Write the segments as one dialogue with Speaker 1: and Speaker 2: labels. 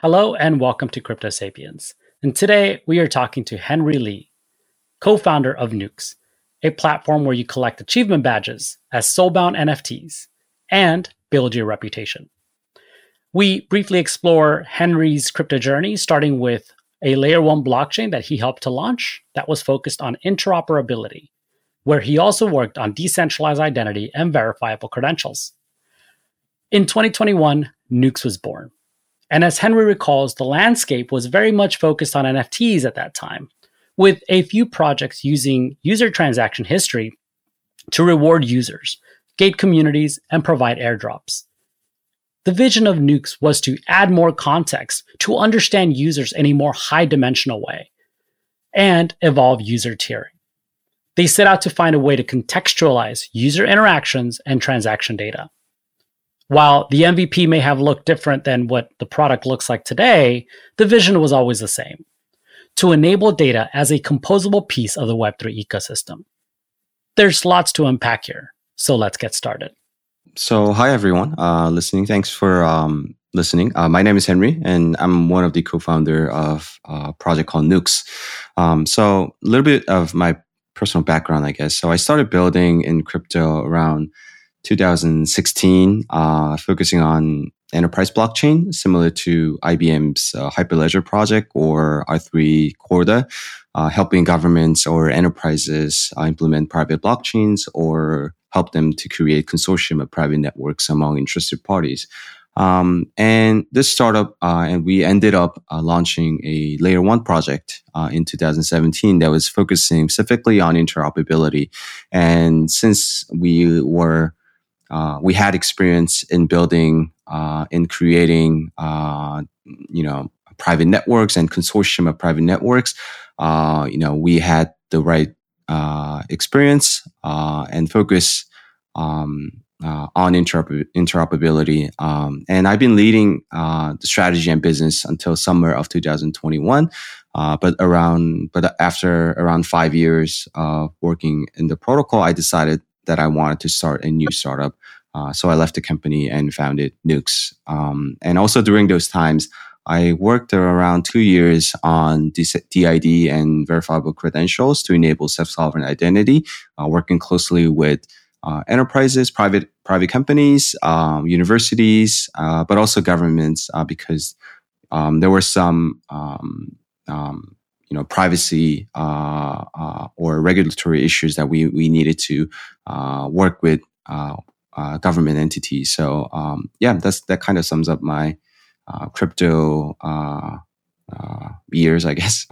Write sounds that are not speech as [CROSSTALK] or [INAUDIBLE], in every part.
Speaker 1: Hello and welcome to Crypto Sapiens. And today we are talking to Henry Lee, co founder of Noox, a platform where you collect achievement badges as soulbound NFTs and build your reputation. We briefly explore Henry's crypto journey, starting with a layer one blockchain that he helped to launch that was focused on interoperability, where he also worked on decentralized identity and verifiable credentials. In 2021, Noox was born and as Henry recalls, the landscape was very much focused on NFTs at that time, with a few projects using user transaction history to reward users, gate communities, and provide airdrops. The vision of Noox was to add more context to understand users in a more high dimensional way and evolve user tiering. They set out to find a way to contextualize user interactions and transaction data. While the MVP may have looked different than what the product looks like today, the vision was always the same to enable data as a composable piece of the Web3 ecosystem. There's lots to unpack here, so let's get started.
Speaker 2: So, hi everyone uh, listening. Thanks for um, listening. Uh, my name is Henry, and I'm one of the co-founder of a project called Noox. Um, so, a little bit of my personal background, I guess. So, I started building in crypto around 2016, uh, focusing on enterprise blockchain, similar to IBM's uh, Hyperledger project or R3 Corda, uh, helping governments or enterprises uh, implement private blockchains or help them to create consortium of private networks among interested parties. Um, and this startup, uh, and we ended up uh, launching a layer one project uh, in 2017 that was focusing specifically on interoperability. And since we were uh, we had experience in building, uh, in creating, uh, you know, private networks and consortium of private networks. Uh, you know, we had the right uh, experience and focus um, on interoper- interoperability. Um, and I've been leading the strategy and business until summer of 2021. but around, but after around five years of working in the protocol, I decided that I wanted to start a new startup. Uh, so I left the company and founded Noox. Um, and also during those times, I worked around two years on DID and verifiable credentials to enable self-sovereign identity, uh, working closely with uh, enterprises, private private companies, um, universities, uh, but also governments, uh, because um, there were some um, um, you know privacy uh, uh, or regulatory issues that we we needed to uh, work with uh, uh, government entities. So um, yeah, that's that kind of sums up my uh, crypto years, I guess.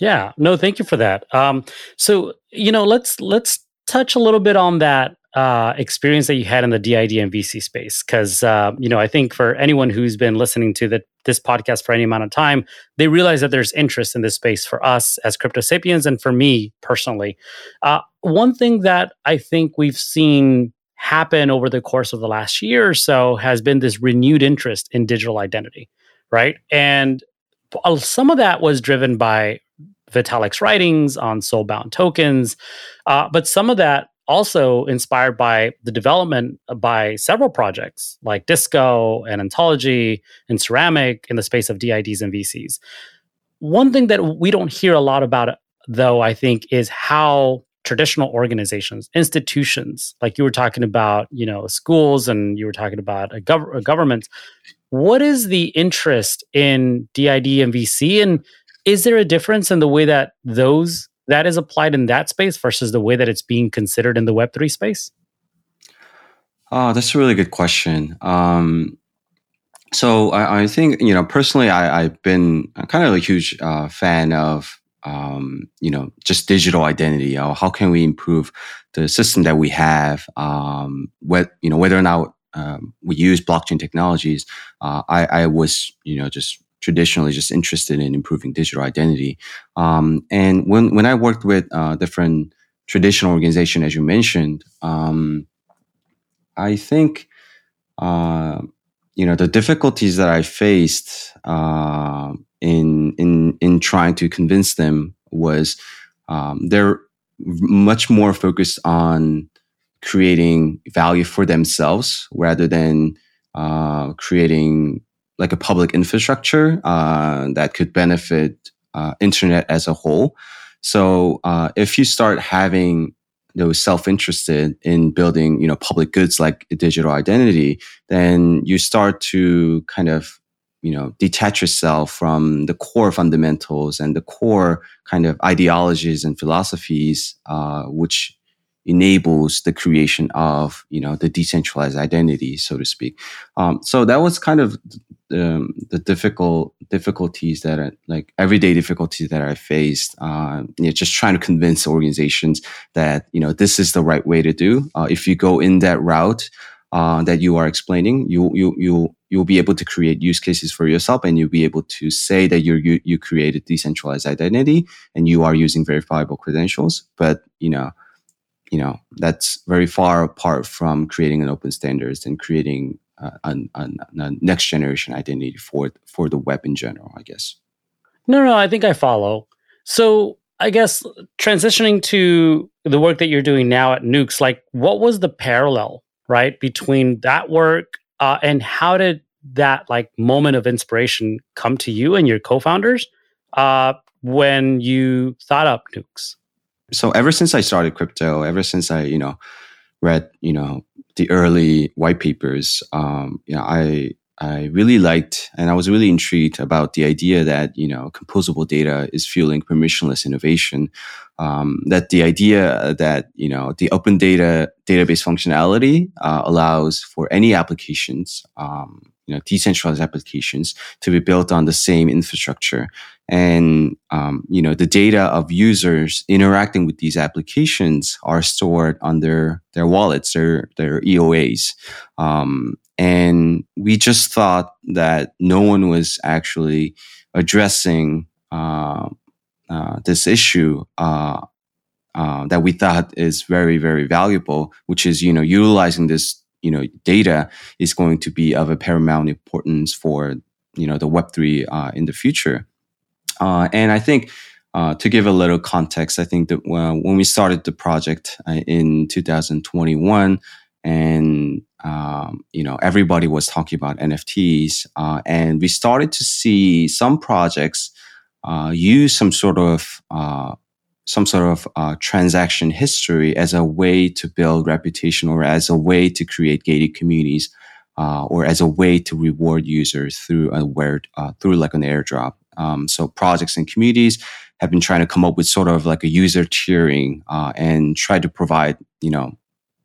Speaker 1: Yeah, no, thank you for that. Um, so you know, let's let's touch a little bit on that uh, experience that you had in the DID and VC space? Because uh, you know, I think for anyone who's been listening to the, this podcast for any amount of time, they realize that there's interest in this space for us as crypto sapiens, and for me personally. Uh, one thing that I think we've seen happen over the course of the last year or so has been this renewed interest in digital identity, right? And some of that was driven by Vitalik's writings on soulbound tokens, uh, but some of that also inspired by the development by several projects like Disco and Ontology and Ceramic in the space of DIDs and VCs. One thing that we don't hear a lot about, though, I think, is how traditional organizations, institutions, like you were talking about, you know, schools and you were talking about a, gov- a government, what is the interest in DID and VC? And is there a difference in the way that those that is applied in that space versus the way that it's being considered in the Web3 space?
Speaker 2: Oh, that's a really good question. Um, so I, I, think you know personally, I, have been kind of a huge uh, fan of um, you know just digital identity. Uh, how can we improve the system that we have? Um, what you know whether or not um, we use blockchain technologies. Uh, I, I was you know just traditionally just interested in improving digital identity. Um, and when when I worked with uh, different traditional organization, as you mentioned, um, I think uh, you know the difficulties that I faced uh, in in in trying to convince them was um, they're much more focused on creating value for themselves rather than uh, creating like a public infrastructure uh, that could benefit uh, internet as a whole. So uh, if you start having those self-interested in building, you know, public goods like digital identity, then you start to kind of, you know, detach yourself from the core fundamentals and the core kind of ideologies and philosophies, uh, which enables the creation of you know the decentralized identity so to speak. Um, so that was kind of um, the difficult difficulties that I, like everyday difficulties that i faced uh, you know, just trying to convince organizations that you know this is the right way to do. Uh, if you go in that route uh, that you are explaining you you you you'll be able to create use cases for yourself and you'll be able to say that you're, you you created decentralized identity and you are using verifiable credentials. But you know you know that's very far apart from creating an open standards and creating uh, a, a, a, next generation identity for for the web in general i guess.
Speaker 1: No no i think i follow. So i guess transitioning to the work that you're doing now at Noox like what was the parallel right between that work uh, and how did that like moment of inspiration come to you and your co-founders uh, when you thought up Noox
Speaker 2: so ever since I started crypto, ever since I, you know, read, you know, the early white papers, um, you know, I I really liked and I was really intrigued about the idea that, you know, composable data is fueling permissionless innovation. Um, that the idea that, you know, the open data database functionality uh, allows for any applications, um, you know, decentralized applications to be built on the same infrastructure. And, um, you know, the data of users interacting with these applications are stored on their, their wallets, their, their EOAs. Um, and we just thought that no one was actually addressing, uh, uh, this issue, uh, uh, that we thought is very, very valuable, which is, you know, utilizing this you know data is going to be of a paramount importance for you know the Web3 uh, in the future. Uh, and I think uh, to give a little context, I think that when we started the project uh, in 2021, and um, you know everybody was talking about NFTs, uh, and we started to see some projects uh, use some sort of some sort of uh, transaction history as a way to build reputation or as a way to create gated communities uh, or as a way to reward users through a word uh, through like an airdrop. Um, so projects and communities have been trying to come up with sort of like a user tiering uh, and try to provide you know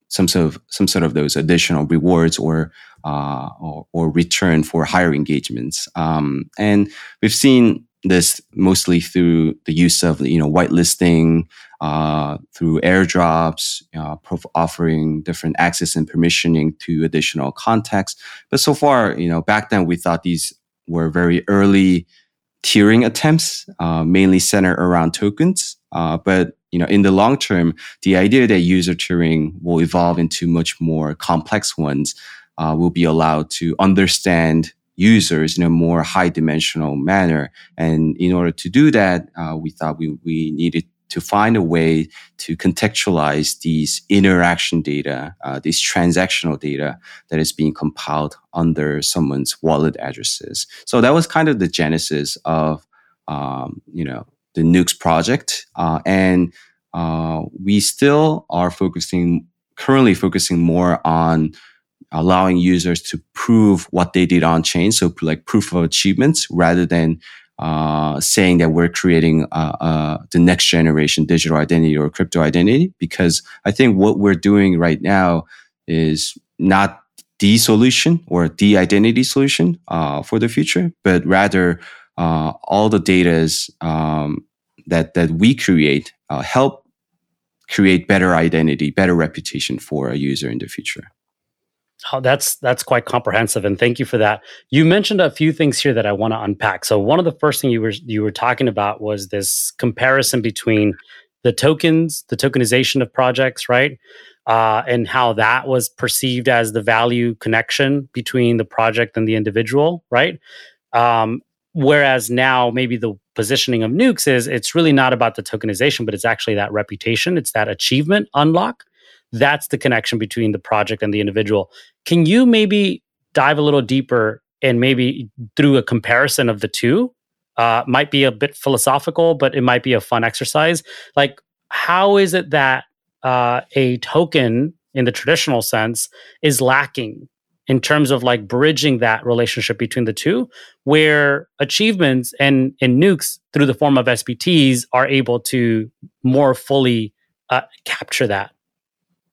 Speaker 2: some sort of some sort of those additional rewards or uh, or, or, return for higher engagements. Um, and we've seen this mostly through the use of you know whitelisting uh, through airdrops uh, offering different access and permissioning to additional context but so far you know back then we thought these were very early tiering attempts uh, mainly centered around tokens. Uh, but you know in the long term the idea that user tiering will evolve into much more complex ones uh, will be allowed to understand users in a more high dimensional manner. And in order to do that, uh, we thought we, we needed to find a way to contextualize these interaction data, uh, these transactional data that is being compiled under someone's wallet addresses. So that was kind of the genesis of, um, you know, the Noox project. Uh, and uh, we still are focusing, currently focusing more on allowing users to prove what they did on chain. So like proof of achievements rather than uh, saying that we're creating uh, uh, the next generation digital identity or crypto identity. Because I think what we're doing right now is not the solution or the identity solution uh, for the future, but rather uh, all the data um, that that we create uh, help create better identity, better reputation for a user in the future.
Speaker 1: Oh, that's that's quite comprehensive, and thank you for that. You mentioned a few things here that I want to unpack. So, one of the first thing you were you were talking about was this comparison between the tokens, the tokenization of projects, right, uh, and how that was perceived as the value connection between the project and the individual, right? Um, whereas now, maybe the positioning of Noox is it's really not about the tokenization, but it's actually that reputation, it's that achievement unlock that's the connection between the project and the individual. Can you maybe dive a little deeper and maybe through a comparison of the two uh, might be a bit philosophical, but it might be a fun exercise. Like, how is it that uh, a token in the traditional sense is lacking in terms of like bridging that relationship between the two, where achievements and, and Noox through the form of SBTs are able to more fully uh, capture that?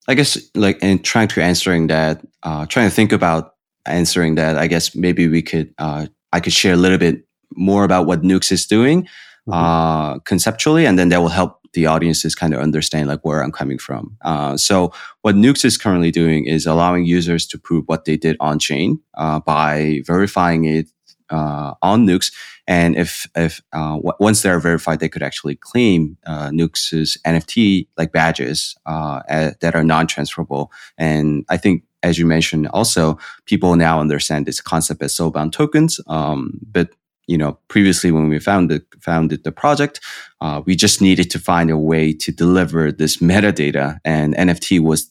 Speaker 2: I guess, like, in trying to answering that, uh, trying to think about answering that, I guess maybe we could, uh, I could share a little bit more about what Noox is doing mm-hmm. uh, conceptually, and then that will help the audiences kind of understand like where I'm coming from. Uh, so what Noox is currently doing is allowing users to prove what they did on chain uh, by verifying it uh, on Noox. And if if uh, w- once they're verified, they could actually claim uh, NFT like badges uh, that are non-transferable. And I think as you mentioned, also people now understand this concept as soulbound tokens. Um, but you know, previously when we founded founded the project, uh, we just needed to find a way to deliver this metadata, and NFT was.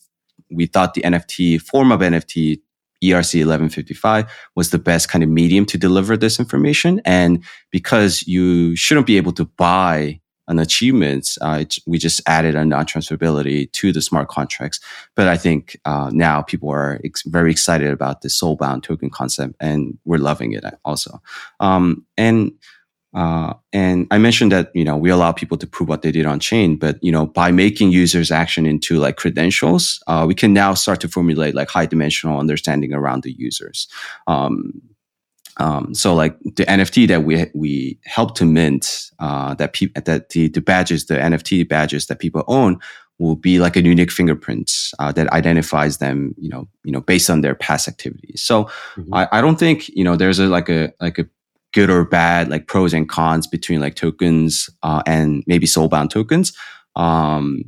Speaker 2: We thought the NFT form of NFT ERC 1155 was the best kind of medium to deliver this information. And because you shouldn't be able to buy an achievement, uh, we just added a non-transferability to the smart contracts. But I think uh, now people are ex- very excited about the soulbound token concept, and we're loving it also. Um, and uh, and I mentioned that you know we allow people to prove what they did on chain, but you know by making users action into like credentials, uh, we can now start to formulate like high dimensional understanding around the users. Um, um, so like the NFT that we we help to mint uh, that people that the, the badges the NFT badges that people own will be like a unique fingerprint uh, that identifies them you know you know based on their past activities. So mm-hmm. I, I don't think you know there's a like a like a good or bad like pros and cons between like tokens uh, and maybe soulbound tokens. Um,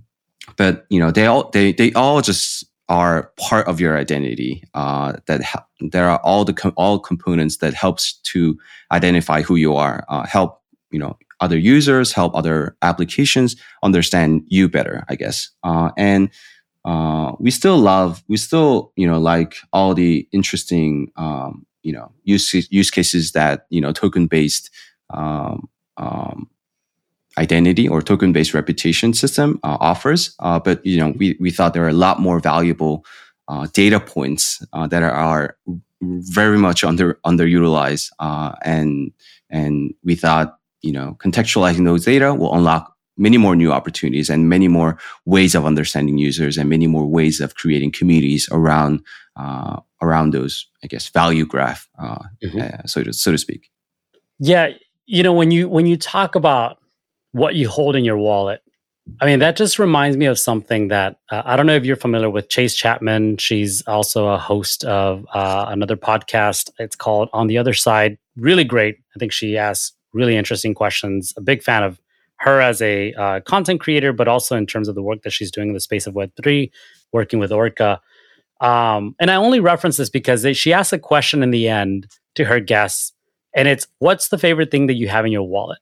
Speaker 2: but you know they all they they all just are part of your identity. Uh, that ha- there are all the com- all components that helps to identify who you are. Uh, help you know other users, help other applications understand you better. I guess. Uh, and uh, we still love, we still you know like all the interesting um, you know use use cases that you know token based. Um, um, identity or token based reputation system uh, offers. Uh, but you know, we, we thought there are a lot more valuable uh, data points uh, that are, are, very much under underutilized, uh, and and we thought you know contextualizing those data will unlock many more new opportunities and many more ways of understanding users and many more ways of creating communities around uh, around those I guess value graph, mm-hmm. so to so to speak.
Speaker 1: Yeah, you know when you when you talk about what you hold in your wallet. I mean, that just reminds me of something that uh, I don't know if you're familiar with Chase Chapman. She's also a host of uh, another podcast. It's called On the Other Side. Really great. I think she asks really interesting questions. A big fan of her as a uh, content creator, but also in terms of the work that she's doing in the space of Web3, working with Orca. Um, and I only reference this because they, she asks a question in the end to her guests, and it's what's the favorite thing that you have in your wallet,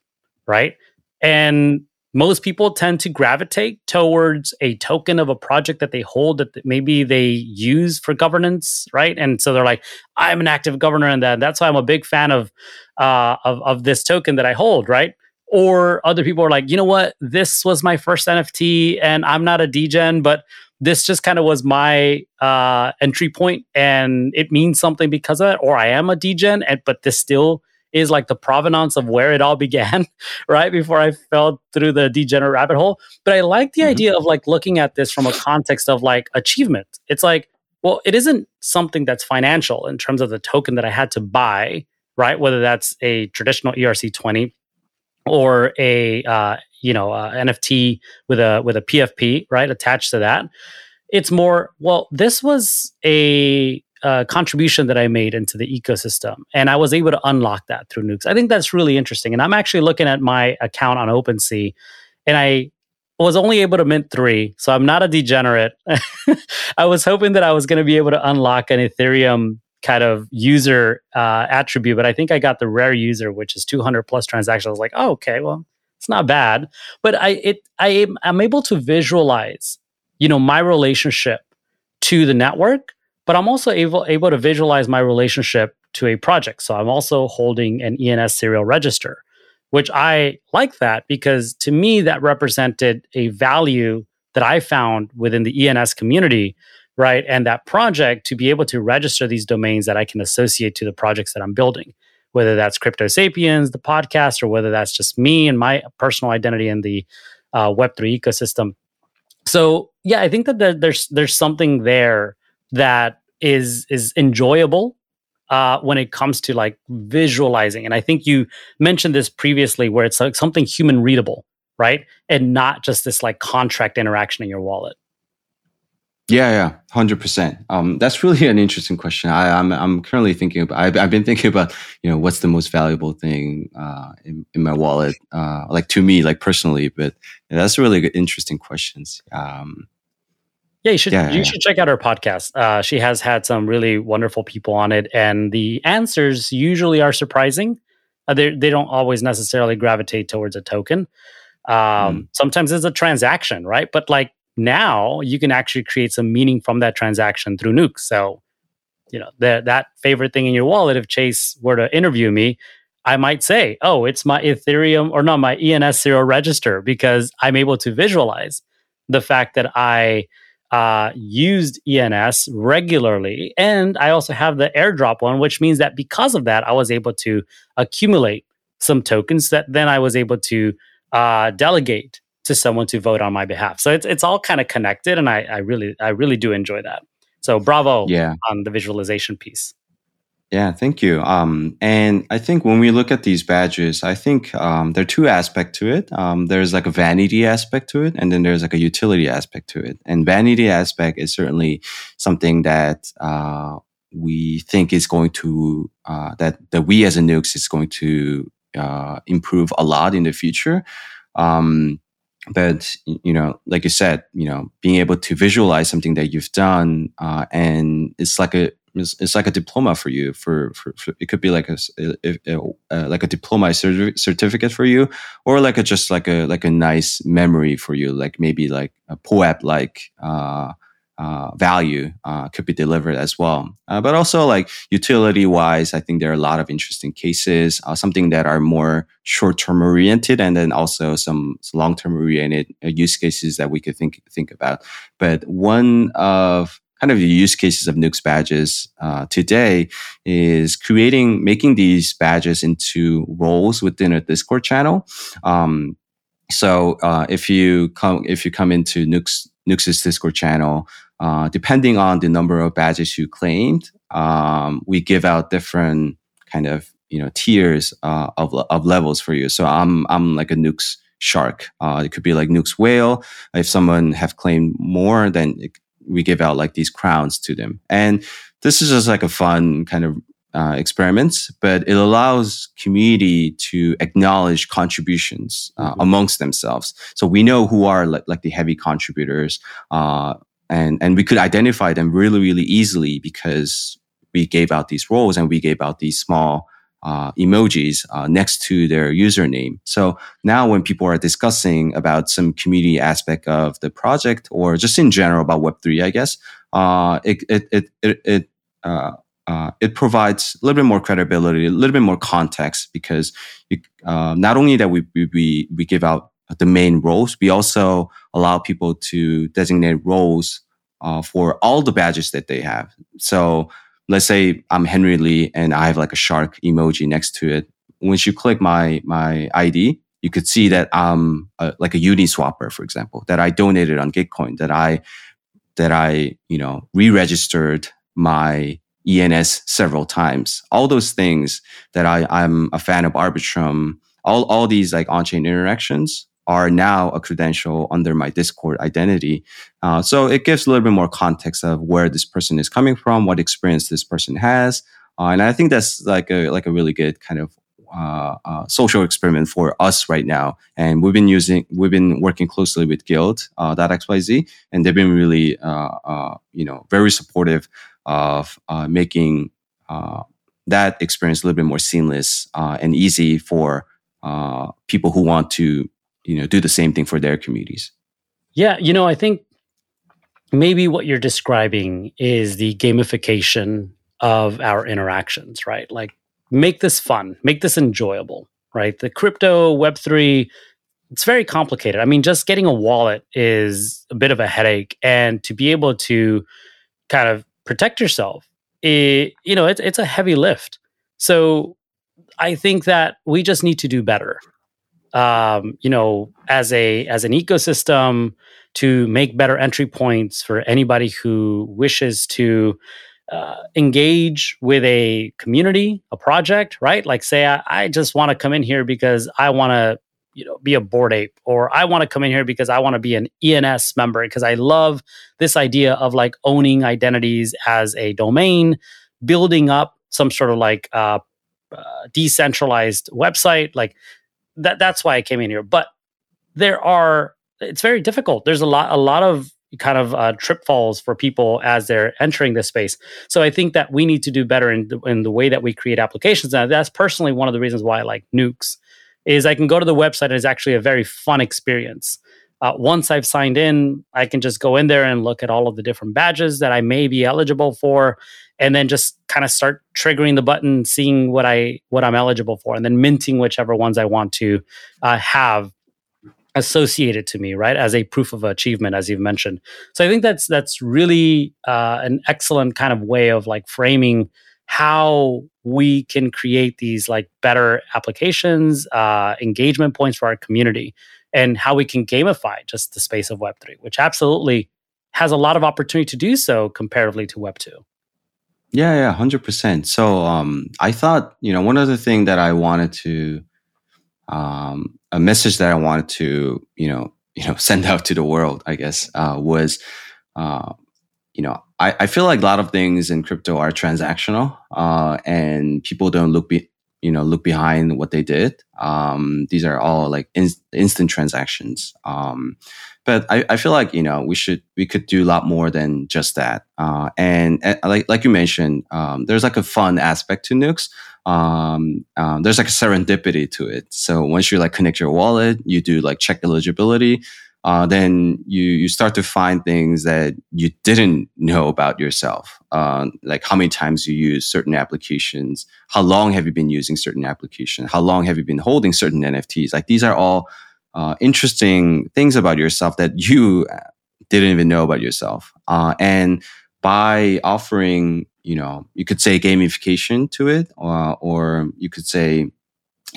Speaker 1: right? And most people tend to gravitate towards a token of a project that they hold that maybe they use for governance, right? And so they're like, I'm an active governor in that. That's why I'm a big fan of, uh, of, of this token that I hold, right? Or other people are like, you know what? This was my first NFT and I'm not a degen, but this just kind of was my uh, entry point and it means something because of that. Or I am a degen, and, but this still is like the provenance of where it all [LAUGHS] began, right? Before I fell through the degenerate rabbit hole. But I like the mm-hmm. idea of like looking at this from a context of like achievement. It's like, well, it isn't something that's financial in terms of the token that I had to buy, right? Whether that's a traditional ERC20 or a uh, you know uh, NFT with a with a PFP, right, attached to that. It's more well. This was a uh, contribution that I made into the ecosystem, and I was able to unlock that through Noox. I think that's really interesting, and I'm actually looking at my account on OpenSea, and I was only able to mint three, so I'm not a degenerate. [LAUGHS] I was hoping that I was going to be able to unlock an Ethereum kind of user uh, attribute, but I think I got the rare user, which is 200 plus transactions. I was like, oh, okay, well, it's not bad, but I it I am I'm able to visualize, you know, my relationship to the network but I'm also able able to visualize my relationship to a project. So I'm also holding an ENS serial register, which I like that because to me, that represented a value that I found within the ENS community, right? And that project to be able to register these domains that I can associate to the projects that I'm building, whether that's Crypto Sapiens, the podcast, or whether that's just me and my personal identity in the uh, Web3 ecosystem. So yeah, I think that there's there's something there that is is enjoyable uh, when it comes to like visualizing. And I think you mentioned this previously, where it's like something human readable, right, and not just this like contract interaction in your wallet.
Speaker 2: Yeah, yeah, hundred percent. Um, that's really an interesting question. I, am I'm, I'm currently thinking about. I've, I've, been thinking about you know what's the most valuable thing uh, in, in my wallet, uh, like to me, like personally. But yeah, that's really good, interesting questions. Um,
Speaker 1: yeah, you should yeah, you yeah. should check out her podcast. Uh, she has had some really wonderful people on it, and the answers usually are surprising. Uh, they they don't always necessarily gravitate towards a token. Um, mm. Sometimes it's a transaction, right? But like now, you can actually create some meaning from that transaction through Noox. So, you know, the, that favorite thing in your wallet. If Chase were to interview me, I might say, "Oh, it's my Ethereum or not my ENS serial register," because I'm able to visualize the fact that I uh, used ENS regularly. And I also have the airdrop one, which means that because of that, I was able to accumulate some tokens that then I was able to uh, delegate to someone to vote on my behalf. So it's it's all kind of connected, and I, I really I really do enjoy that. So bravo yeah. on the visualization piece.
Speaker 2: Yeah, thank you. Um, and I think when we look at these badges, I think um, there are two aspects to it. Um, there's like a vanity aspect to it, and then there's like a utility aspect to it. And vanity aspect is certainly something that uh, we think is going to uh, that that we as a Noox is going to uh, improve a lot in the future. Um, but you know, like you said, you know, being able to visualize something that you've done, uh, and it's like a it's, it's like a diploma for you. For, for, for it could be like a, a, a, a like a diploma certificate for you, or like a just like a like a nice memory for you, like maybe like a POAP like uh, uh, value uh, could be delivered as well. Uh, but also like utility wise, I think there are a lot of interesting cases, uh, something that are more short term oriented, and then also some long term oriented uh, use cases that we could think think about. But one of kind of the use cases of Noox badges today is creating, making these badges into roles within a Discord channel. Um, so uh, if you come if you come into Noox Noox' Discord channel, uh, depending on the number of badges you claimed, um, we give out different kind of you know tiers uh, of of levels for you. So I'm I'm like a Noox shark. Uh, it could be like Noox whale. If someone have claimed more, then it, we give out like these crowns to them. And this is just like a fun kind of uh, experiments, but it allows community to acknowledge contributions uh, mm-hmm. amongst themselves. So we know who are like, like the heavy contributors, uh, and and we could identify them really really easily because we gave out these roles and we gave out these small uh, emojis uh, next to their username. So now when people are discussing about some community aspect of the project or just in general about Web3, I guess, uh, it, it, it, it, it uh, uh, it provides a little bit more credibility, a little bit more context because you, uh, not only that we, we, we give out the main roles, we also allow people to designate roles for all the badges that they have. So let's say I'm Henry Lee and I have like a shark emoji next to it. Once you click my my ID, you could see that I'm a, like a Uniswapper, for example, that I donated on Gitcoin, that I that I you know re-registered my ENS several times. All those things that I I'm a fan of Arbitrum. All all these like on-chain interactions are now a credential under my Discord identity. Uh, so it gives a little bit more context of where this person is coming from, what experience this person has, uh, and I think that's like a like a really good kind of uh, uh, social experiment for us right now. And we've been using, we've been working closely with Guild uh, XYZ, and they've been really, uh, uh, you know, very supportive of uh, making uh, that experience a little bit more seamless uh, and easy for uh, people who want to you know do the same thing for their communities
Speaker 1: yeah you know i think maybe what you're describing is the gamification of our interactions, right? Like make this fun, make this enjoyable, right? The crypto Web3, it's very complicated. I mean, just getting a wallet is a bit of a headache. And to be able to kind of protect yourself, it, you know, it's, it's a heavy lift. So I think that we just need to do better. Um, you know, as a as an ecosystem to make better entry points for anybody who wishes to uh, engage with a community, a project, right? Like, say, I, I just want to come in here because I want to, you know, be a Bored Ape, or I want to come in here because I want to be an ENS member because I love this idea of like owning identities as a domain, building up some sort of like uh, uh, decentralized website. Like that. That's why I came in here. But there are. It's very difficult. There's a lot. A lot of kind of uh, trip falls for people as they're entering this space. So I think that we need to do better in the, in the way that we create applications. And that's personally one of the reasons why I like Noox is I can go to the website and it's actually a very fun experience. Uh, once I've signed in, I can just go in there and look at all of the different badges that I may be eligible for, and then just kind of start triggering the button, seeing what I what I'm eligible for, and then minting whichever ones I want to uh, have associated to me, right, as a proof of achievement, as you've mentioned. So I think that's that's really uh, an excellent kind of way of like framing how we can create these like better applications, uh, engagement points for our community, and how we can gamify just the space of Web three, which absolutely has a lot of opportunity to do so comparatively to Web two.
Speaker 2: Yeah, yeah, hundred percent. So um, I thought, you know, one other thing that I wanted to um, a message that I wanted to, you know, you know, [LAUGHS] send out to the world, I guess, uh, was, uh, you know, I, I feel like a lot of things in crypto are transactional, uh, and people don't look be, you know, look behind what they did. Um, these are all like in, instant transactions. Um, but I, I feel like you know we should we could do a lot more than just that. Uh, and, and, like like you mentioned, um, there's like a fun aspect to Noox um, um, there's like a serendipity to it. So once you like connect your wallet, you do like check eligibility, uh, then you you start to find things that you didn't know about yourself, uh, like how many times you use certain applications, how long have you been using certain application, how long have you been holding certain NFTs. Like these are all uh, interesting things about yourself that you didn't even know about yourself. Uh, and by offering you know, you could say gamification to it, or, or you could say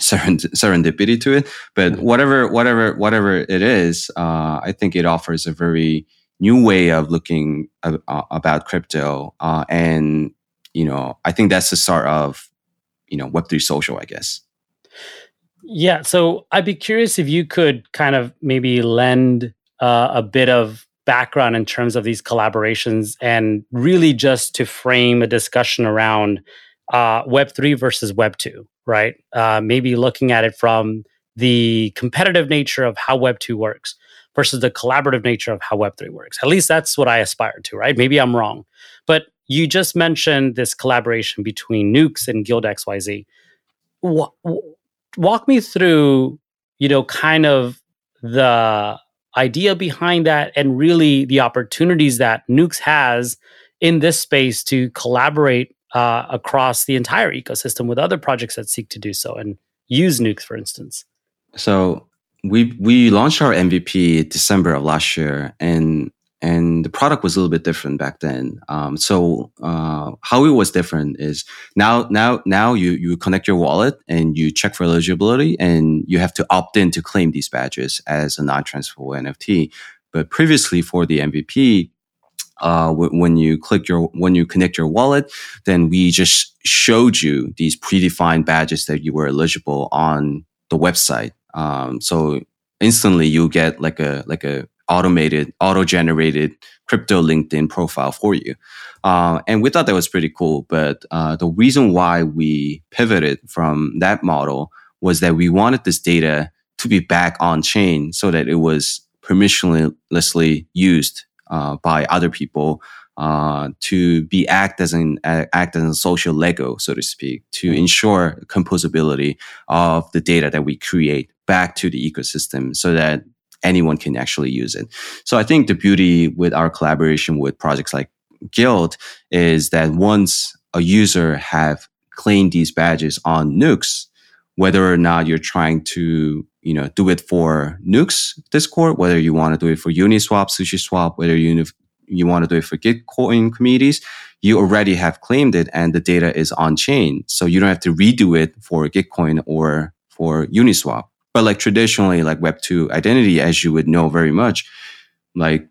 Speaker 2: serendipity to it. But whatever, whatever, whatever it is, uh, I think it offers a very new way of looking uh, about crypto. Uh, and you know, I think that's the start of you know Web three social, I guess.
Speaker 1: Yeah. So I'd be curious if you could kind of maybe lend uh, a bit of background in terms of these collaborations and really just to frame a discussion around uh, Web3 versus Web2, right? Uh, maybe looking at it from the competitive nature of how Web2 works versus the collaborative nature of how Web3 works. At least that's what I aspire to, right? Maybe I'm wrong. But you just mentioned this collaboration between Noox and Guild XYZ. walk me through, you know, kind of the idea behind that and really the opportunities that Noox has in this space to collaborate uh, across the entire ecosystem with other projects that seek to do so and use Noox, for instance.
Speaker 2: So we we launched our MVP December of last year, and and the product was a little bit different back then. Um, so uh, how it was different is now now now you you connect your wallet and you check for eligibility and you have to opt in to claim these badges as a non-transferable NFT. But previously for the MVP, uh, w- when you click your when you connect your wallet, then we just showed you these predefined badges that you were eligible on the website. Um, so instantly you get like a like a automated, auto generated crypto LinkedIn profile for you. Uh, and we thought that was pretty cool. But uh, the reason why we pivoted from that model was that we wanted this data to be back on chain so that it was permissionlessly used uh, by other people uh, to be act as an act as a social Lego, so to speak, to ensure composability of the data that we create back to the ecosystem, so that anyone can actually use it. So I think the beauty with our collaboration with projects like Guild is that once a user have claimed these badges on Noox, whether or not you're trying to you know do it for Noox Discord, whether you want to do it for Uniswap, SushiSwap, whether you you want to do it for Gitcoin communities, you already have claimed it and the data is on chain. So you don't have to redo it for Gitcoin or for Uniswap. But like traditionally, like Web2 identity, as you would know very much, like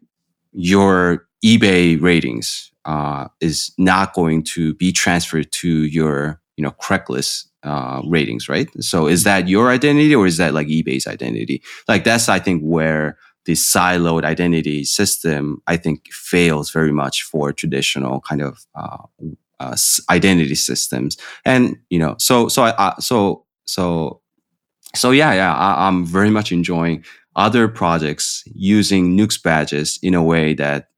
Speaker 2: your eBay ratings uh, is not going to be transferred to your, you know, Craigslist uh, ratings, right? So is that your identity or is that like eBay's identity? Like that's, I think, where the siloed identity system, I think, fails very much for traditional kind of uh, uh, identity systems. And you know, so so I, so so so yeah, yeah, I, am very much enjoying other projects using Noox badges in a way that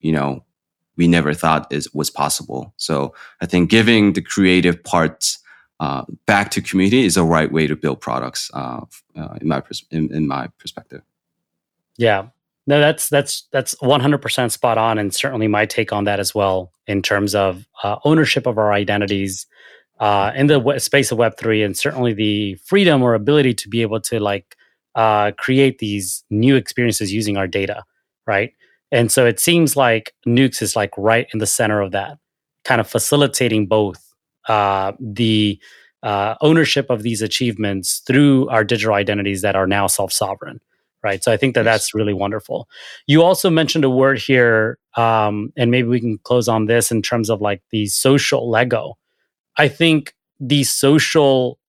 Speaker 2: you know we never thought is was possible. So I think giving the creative parts uh, back to community is the right way to build products uh, uh, in my pers- in, in my perspective.
Speaker 1: Yeah. No, that's that's that's 100% spot on, and certainly my take on that as well in terms of uh, ownership of our identities uh, in the space of Web three, and certainly the freedom or ability to be able to like create these new experiences using our data, right? And so it seems like Noox is like right in the center of that, kind of facilitating both uh, the uh, ownership of these achievements through our digital identities that are now self sovereign right? So I think that yes. that's really wonderful. You also mentioned a word here, um, and maybe we can close on this in terms of like the social Lego. I think the social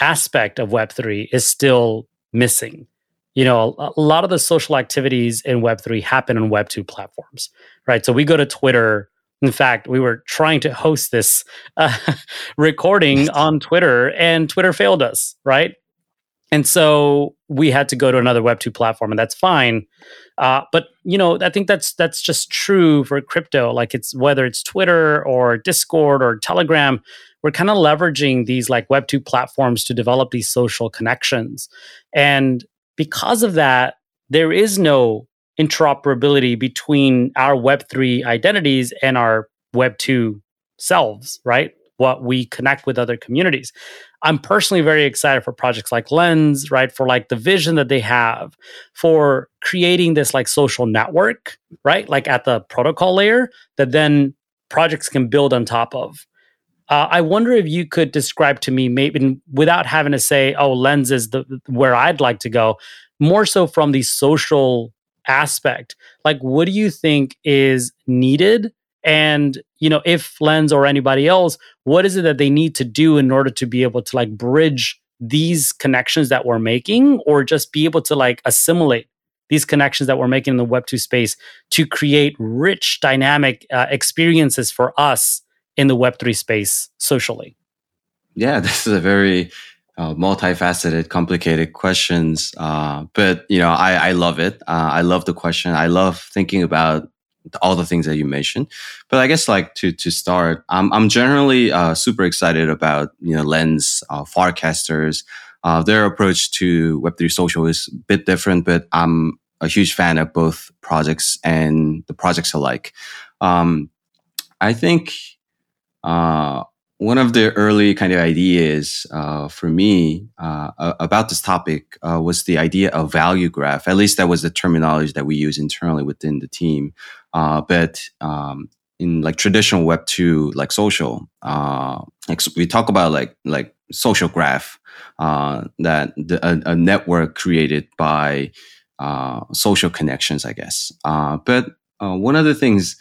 Speaker 1: aspect of Web3 is still missing. You know, a, a lot of the social activities in Web3 happen on Web2 platforms, right? So we go to Twitter. In fact, we were trying to host this uh, [LAUGHS] recording on Twitter, and Twitter failed us, right? And so we had to go to another Web two platform, and that's fine. Uh, but you know, I think that's that's just true for crypto. Like it's whether it's Twitter or Discord or Telegram, we're kind of leveraging these like Web two platforms to develop these social connections, and because of that, there is no interoperability between our Web three identities and our Web two selves, right? What we connect with other communities. I'm personally very excited for projects like Lens, right? For like the vision that they have for creating this like social network, right? Like at the protocol layer that then projects can build on top of. Uh, I wonder if you could describe to me, maybe without having to say, "Oh, Lens is the where I'd like to go," more so from the social aspect. Like, what do you think is needed and you know if lens or anybody else what is it that they need to do in order to be able to like bridge these connections that we're making or just be able to like assimilate these connections that we're making in the web 2 space to create rich dynamic uh, experiences for us in the web 3 space socially
Speaker 2: yeah [LAUGHS] this is a very uh, multifaceted, complicated questions. Uh, but you know, I, I love it. Uh, I love the question. I love thinking about all the things that you mentioned. But I guess like to to start, I'm I'm generally uh, super excited about you know Lens, uh, Farcasters. Uh, their approach to Web3 social is a bit different, but I'm a huge fan of both projects and the projects alike. Um, I think uh, one of the early kind of ideas uh, for me uh, about this topic uh, was the idea of value graph. At least that was the terminology that we use internally within the team. Uh, but um, in like traditional Web two, like social, uh, like we talk about like like social graph uh, that the, a, a, network created by social connections, I guess. but one of the things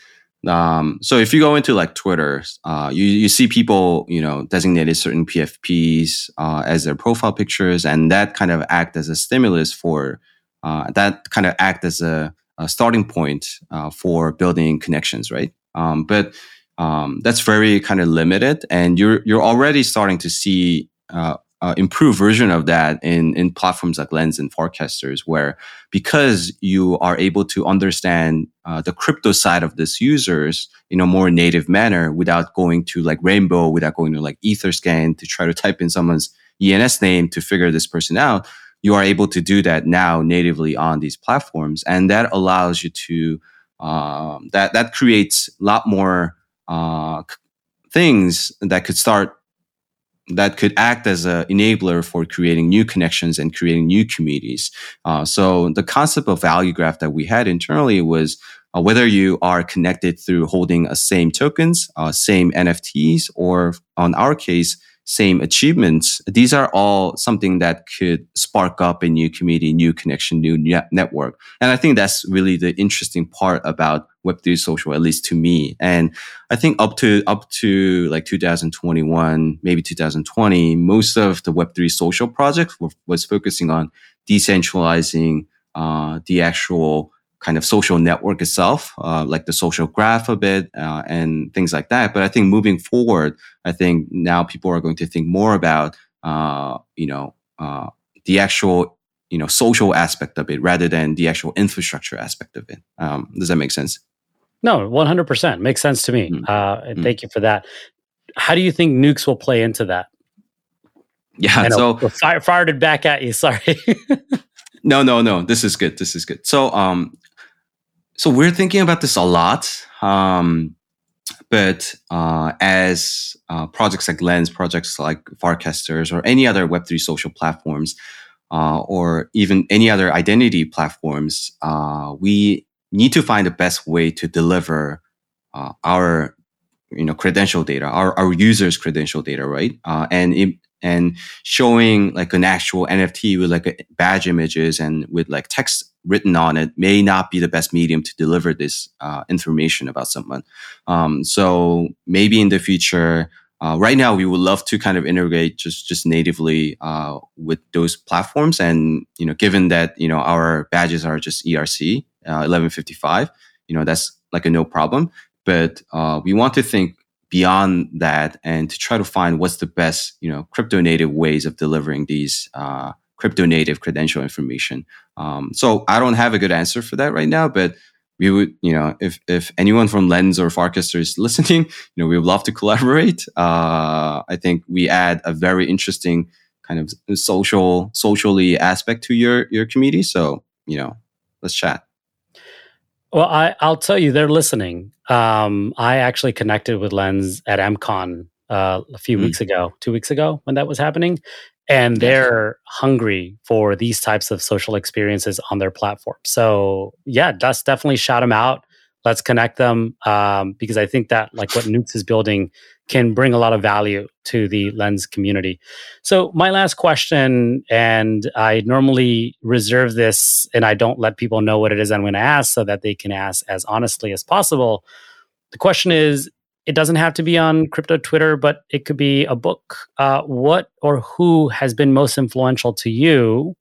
Speaker 2: um, so if you go into like Twitter, uh, you, you see people, you know, designated certain PFPs uh, as their profile pictures, and that kind of act as a stimulus for uh, that kind of act as a, a starting point uh, for building connections, right? Um, but um, that's very kind of limited, and you're you're already starting to see uh, improved version of that in, in platforms like Lens and Farcasters, where because you are able to understand uh, the crypto side of this users in a more native manner without going to like Rainbow, without going to like Etherscan to try to type in someone's ENS name to figure this person out, you are able to do that now natively on these platforms, and that allows you to um, that that creates a lot more uh, things that could start that could act as an enabler for creating new connections and creating new communities. Uh, so the concept of value graph that we had internally was uh, whether you are connected through holding a same tokens, uh, same NFTs, or on our case, same achievements. These are all something that could spark up a new community, new connection, new network. And I think that's really the interesting part about Web3 social, at least to me. And I think up to, up to like 2021, maybe 2020, most of the Web3 social projects were, was focusing on decentralizing, uh, the actual kind of social network itself, uh, like the social graph a bit uh, and things like that. But I think moving forward, I think now people are going to think more about, uh, you know, uh, the actual, you know, social aspect of it rather than the actual infrastructure aspect of it. Um, does that make sense?
Speaker 1: No, 100% makes sense to me. Mm. and mm. thank you for that. How do you think Noox will play into that?
Speaker 2: Yeah, so
Speaker 1: fire, fired it back at you. Sorry. [LAUGHS]
Speaker 2: no, no, no. This is good. This is good. So, um, so we're thinking about this a lot. Um, but uh, as uh, projects like Lens, projects like Farcasters, or any other Web3 social platforms, uh, or even any other identity platforms, uh, we need to find the best way to deliver uh, our you know credential data, our, our users' credential data, right? Uh, and it, and showing like an actual NFT with like badge images and with like text written on it may not be the best medium to deliver this uh, information about someone. Um, so maybe in the future, uh, right now we would love to kind of integrate just just natively uh, with those platforms, and you know, given that you know our badges are just ERC 1155, uh, you know, that's like a no problem. But uh, we want to think beyond that and to try to find what's the best you know crypto native ways of delivering these uh, crypto native credential information. Um, so i don't have a good answer for that right now but we would you know if if anyone from lens or farcaster is [LAUGHS] listening you know we would love to collaborate. Uh, i think we add a very interesting kind of social socially aspect to your your community. So you know let's chat.
Speaker 1: Well, I, I'll tell you, they're listening. Um, I actually connected with Lens at MCon uh, a few mm. weeks ago, two weeks ago when that was happening. And they're hungry for these types of social experiences on their platform. So, yeah, let's definitely shout them out. Let's connect them um, because I think that, like what Noox is building, can bring a lot of value to the lens community. So, my last question, and I normally reserve this and I don't let people know what it is I'm going to ask so that they can ask as honestly as possible. The question is it doesn't have to be on crypto Twitter, but it could be a book. Uh, what or who has been most influential to you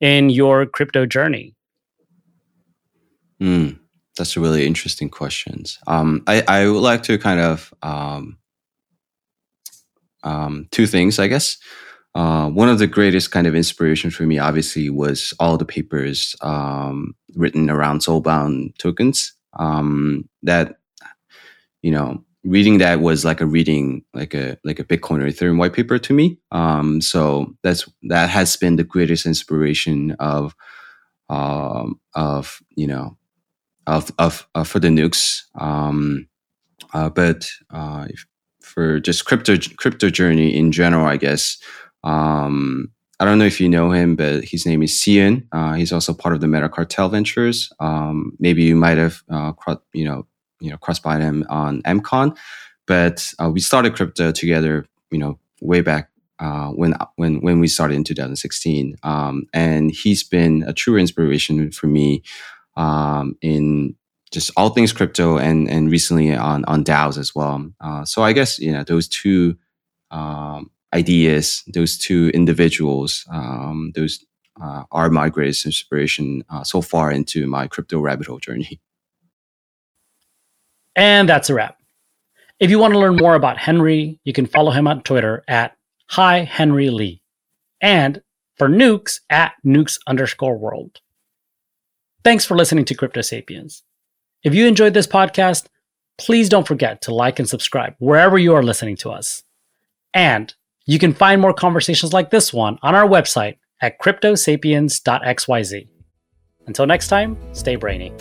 Speaker 1: in your crypto journey?
Speaker 2: Mm, that's a really interesting question. Um, I, I would like to kind of um, um, two things, I guess. Uh, one of the greatest kind of inspirations for me, obviously, was all the papers um, written around soulbound tokens. Um, that you know, reading that was like a reading like a like a Bitcoin or Ethereum white paper to me. Um, so that's that has been the greatest inspiration of um, of you know of of, of for the Noox. Um, uh, but uh, if, for just crypto crypto journey in general, I guess. Um, I don't know if you know him, but his name is Cian. Uh, he's also part of the Meta Cartel Ventures. Um, maybe you might have, uh, you know, you know, crossed by him on MCon. But uh, we started crypto together, you know, way back uh, when when when we started in 2016. Um, and he's been a true inspiration for me um, in just all things crypto and and recently on on DAOs as well. Uh, so I guess you know those two um, ideas, those two individuals, um, those uh, are my greatest inspiration uh, so far into my crypto rabbit hole journey.
Speaker 1: And that's a wrap. If you want to learn more about Henry, you can follow him on Twitter at Hi Henry Lee, and for Noox at Noox underscore World. Thanks for listening to Crypto Sapiens. If you enjoyed this podcast, please don't forget to like and subscribe wherever you are listening to us. And you can find more conversations like this one on our website at cryptosapiens.xyz. Until next time, stay brainy.